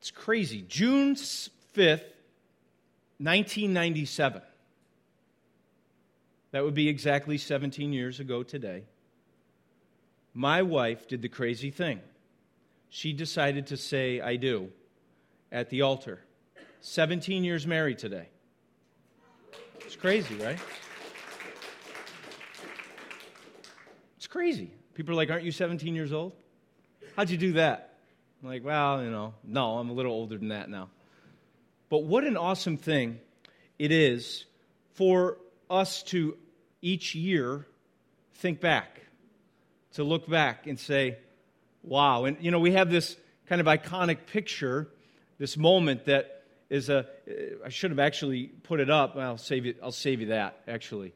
It's crazy. June 5th, 1997. That would be exactly 17 years ago today. My wife did the crazy thing. She decided to say, I do, at the altar. 17 years married today. It's crazy, right? It's crazy. People are like, Aren't you 17 years old? How'd you do that? I'm like, Well, you know, no, I'm a little older than that now. But what an awesome thing it is for us to each year think back, to look back and say, wow. And, you know, we have this kind of iconic picture, this moment that is a, I should have actually put it up. I'll save you, I'll save you that, actually.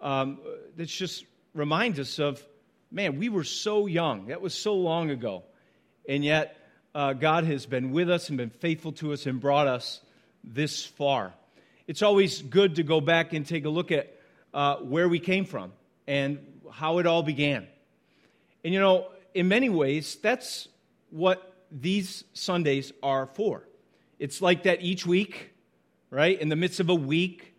Um, just reminds us of, man, we were so young. That was so long ago. And yet, uh, God has been with us and been faithful to us and brought us this far. It's always good to go back and take a look at uh, where we came from and how it all began. And you know, in many ways, that's what these Sundays are for. It's like that each week, right? In the midst of a week,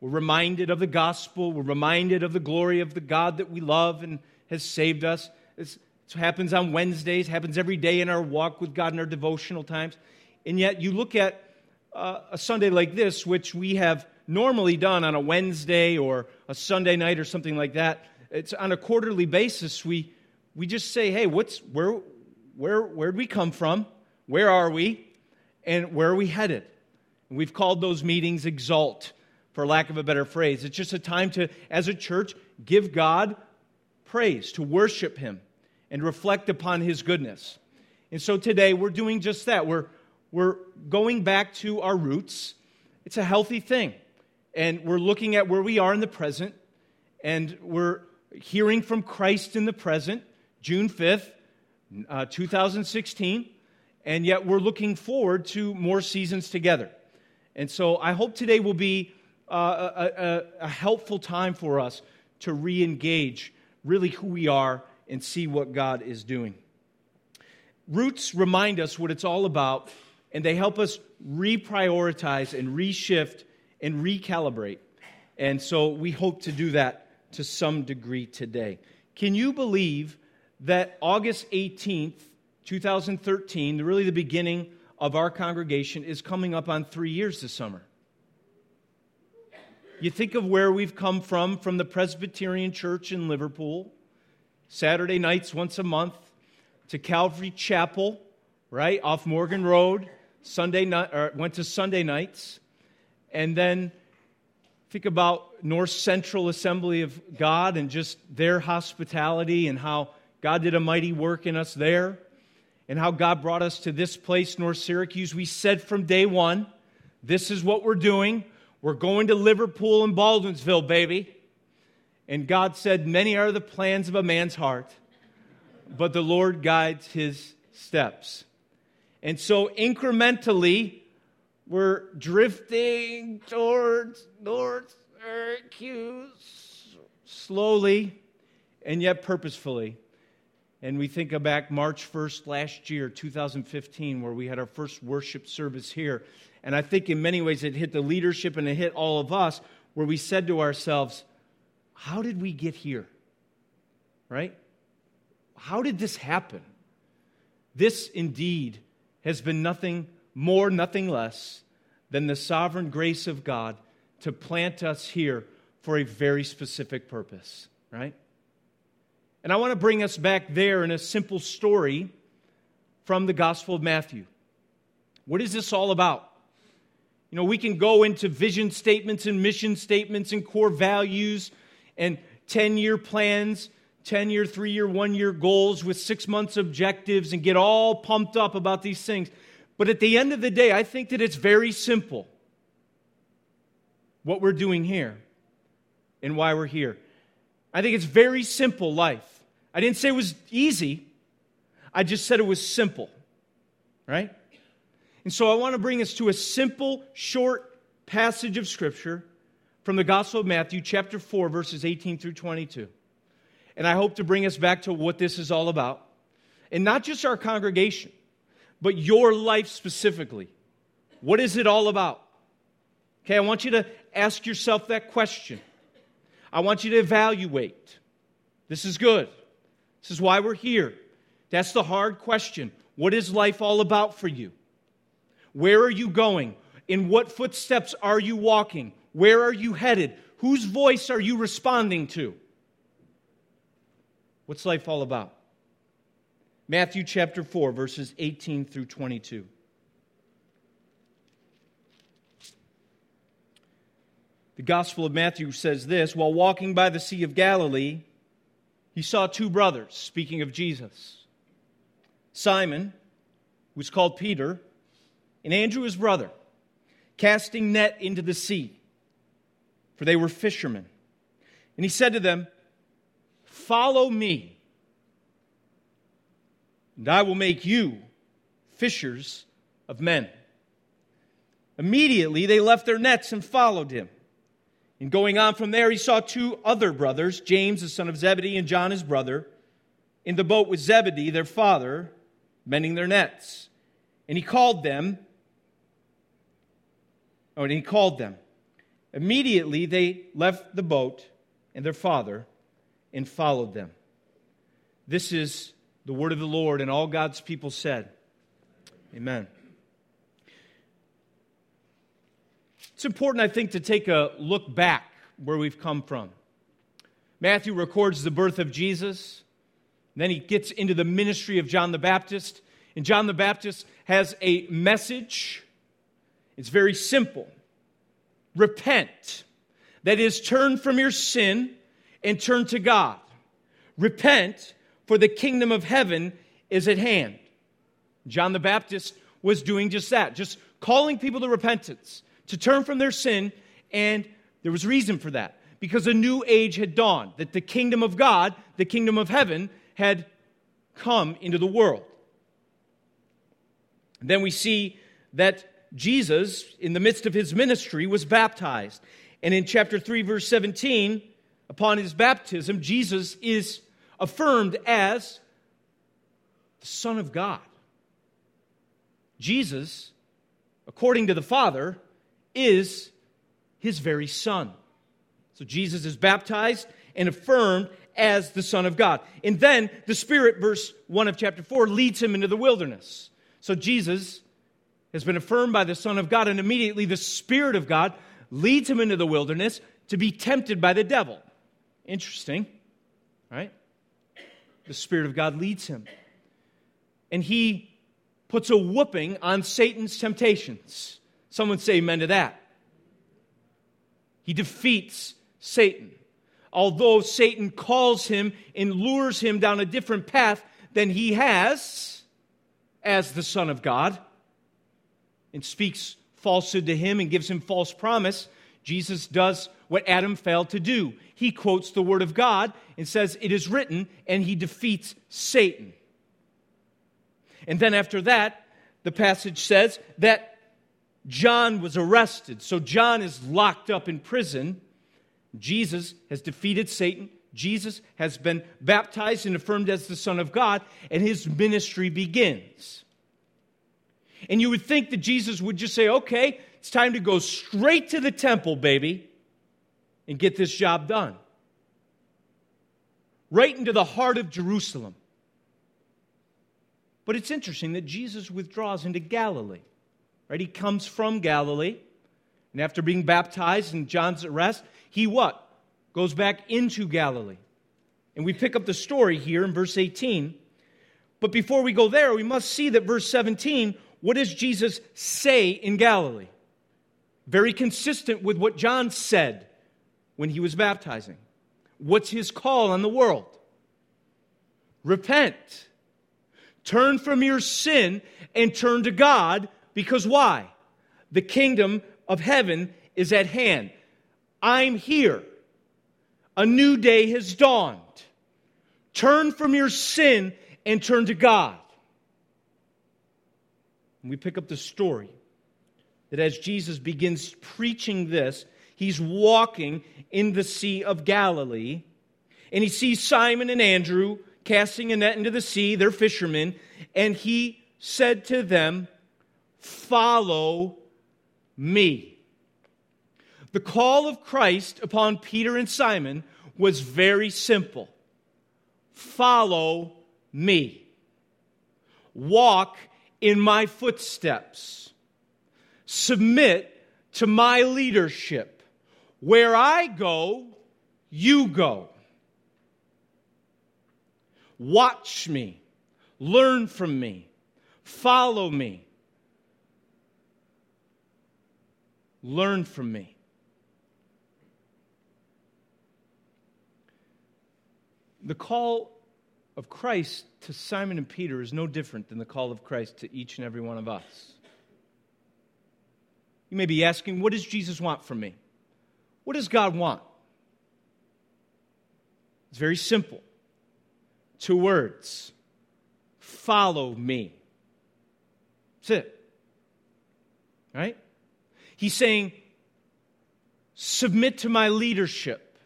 we're reminded of the gospel, we're reminded of the glory of the God that we love and has saved us. It's, it happens on Wednesdays, happens every day in our walk with God in our devotional times. And yet, you look at uh, a Sunday like this, which we have normally done on a Wednesday or a Sunday night or something like that. It's on a quarterly basis. We, we just say, hey, what's, where, where, where'd we come from? Where are we? And where are we headed? And we've called those meetings Exalt, for lack of a better phrase. It's just a time to, as a church, give God praise, to worship Him, and reflect upon His goodness. And so today we're doing just that. We're, we're going back to our roots. It's a healthy thing and we're looking at where we are in the present, and we're hearing from Christ in the present, June 5th, uh, 2016, and yet we're looking forward to more seasons together. And so I hope today will be uh, a, a, a helpful time for us to re engage really who we are and see what God is doing. Roots remind us what it's all about, and they help us reprioritize and reshift and recalibrate. And so we hope to do that to some degree today. Can you believe that August 18th, 2013, really the beginning of our congregation, is coming up on three years this summer? You think of where we've come from, from the Presbyterian Church in Liverpool, Saturday nights once a month, to Calvary Chapel, right, off Morgan Road, Sunday night, or went to Sunday nights, and then think about North Central Assembly of God and just their hospitality and how God did a mighty work in us there and how God brought us to this place, North Syracuse. We said from day one, this is what we're doing. We're going to Liverpool and Baldwinsville, baby. And God said, Many are the plans of a man's heart, but the Lord guides his steps. And so, incrementally, we're drifting towards North Syracuse slowly and yet purposefully. And we think back March 1st last year, 2015, where we had our first worship service here. And I think in many ways it hit the leadership and it hit all of us, where we said to ourselves, How did we get here? Right? How did this happen? This indeed has been nothing more, nothing less than the sovereign grace of God to plant us here for a very specific purpose, right? And I want to bring us back there in a simple story from the Gospel of Matthew. What is this all about? You know, we can go into vision statements and mission statements and core values and 10 year plans, 10 year, three year, one year goals with six months objectives and get all pumped up about these things. But at the end of the day, I think that it's very simple what we're doing here and why we're here. I think it's very simple life. I didn't say it was easy, I just said it was simple, right? And so I want to bring us to a simple, short passage of Scripture from the Gospel of Matthew, chapter 4, verses 18 through 22. And I hope to bring us back to what this is all about. And not just our congregation, but your life specifically. What is it all about? Okay, I want you to ask yourself that question. I want you to evaluate. This is good. This is why we're here. That's the hard question. What is life all about for you? Where are you going? In what footsteps are you walking? Where are you headed? Whose voice are you responding to? What's life all about? Matthew chapter 4, verses 18 through 22. The Gospel of Matthew says this While walking by the Sea of Galilee, he saw two brothers, speaking of Jesus Simon, who was called Peter, and Andrew, his brother, casting net into the sea, for they were fishermen. And he said to them, Follow me, and I will make you fishers of men. Immediately they left their nets and followed him. And going on from there, he saw two other brothers, James, the son of Zebedee, and John, his brother, in the boat with Zebedee, their father, mending their nets. And he called them. Oh, and he called them. Immediately they left the boat and their father and followed them. This is the word of the Lord, and all God's people said, Amen. It's important, I think, to take a look back where we've come from. Matthew records the birth of Jesus. Then he gets into the ministry of John the Baptist. And John the Baptist has a message. It's very simple repent. That is, turn from your sin and turn to God. Repent, for the kingdom of heaven is at hand. John the Baptist was doing just that, just calling people to repentance to turn from their sin, and there was reason for that because a new age had dawned, that the kingdom of God, the kingdom of heaven, had come into the world. And then we see that Jesus, in the midst of his ministry, was baptized. And in chapter 3, verse 17, upon his baptism, Jesus is affirmed as the Son of God. Jesus, according to the Father, is his very son. So Jesus is baptized and affirmed as the Son of God. And then the Spirit, verse 1 of chapter 4, leads him into the wilderness. So Jesus has been affirmed by the Son of God, and immediately the Spirit of God leads him into the wilderness to be tempted by the devil. Interesting, right? The Spirit of God leads him. And he puts a whooping on Satan's temptations. Someone say amen to that. He defeats Satan. Although Satan calls him and lures him down a different path than he has as the Son of God and speaks falsehood to him and gives him false promise, Jesus does what Adam failed to do. He quotes the Word of God and says, It is written, and he defeats Satan. And then after that, the passage says that John was arrested. So John is locked up in prison. Jesus has defeated Satan. Jesus has been baptized and affirmed as the Son of God, and his ministry begins. And you would think that Jesus would just say, okay, it's time to go straight to the temple, baby, and get this job done. Right into the heart of Jerusalem. But it's interesting that Jesus withdraws into Galilee. Right? He comes from Galilee. And after being baptized and John's arrest, he what? Goes back into Galilee. And we pick up the story here in verse 18. But before we go there, we must see that verse 17, what does Jesus say in Galilee? Very consistent with what John said when he was baptizing. What's his call on the world? Repent. Turn from your sin and turn to God because why? The kingdom of heaven is at hand. I'm here. A new day has dawned. Turn from your sin and turn to God. And we pick up the story that as Jesus begins preaching this, he's walking in the Sea of Galilee, and he sees Simon and Andrew casting a net into the sea. They're fishermen, and he said to them, Follow me. The call of Christ upon Peter and Simon was very simple Follow me. Walk in my footsteps. Submit to my leadership. Where I go, you go. Watch me. Learn from me. Follow me. Learn from me. The call of Christ to Simon and Peter is no different than the call of Christ to each and every one of us. You may be asking, what does Jesus want from me? What does God want? It's very simple. Two words follow me. That's it. Right? He's saying, submit to my leadership.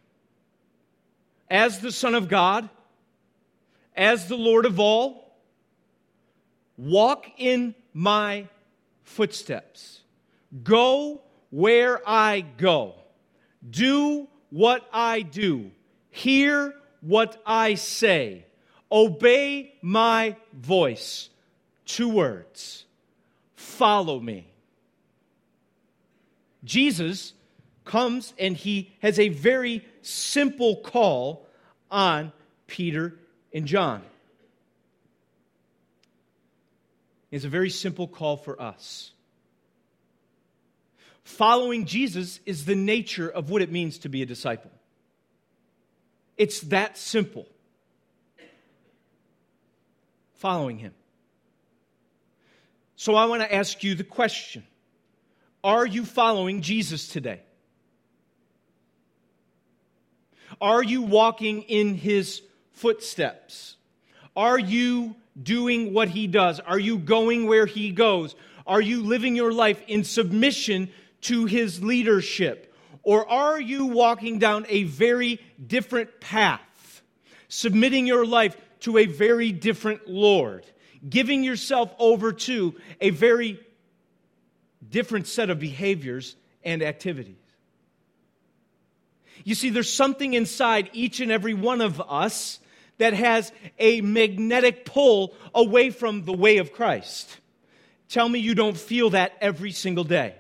As the Son of God, as the Lord of all, walk in my footsteps. Go where I go. Do what I do. Hear what I say. Obey my voice. Two words follow me. Jesus comes and he has a very simple call on Peter and John. It's a very simple call for us. Following Jesus is the nature of what it means to be a disciple. It's that simple. Following him. So I want to ask you the question Are you following Jesus today? Are you walking in his footsteps? Are you doing what he does? Are you going where he goes? Are you living your life in submission to his leadership? Or are you walking down a very different path, submitting your life to a very different Lord? giving yourself over to a very different set of behaviors and activities. You see, there's something inside each and every one of us that has a magnetic pull away from the way of Christ. Tell me you don't feel that every single day.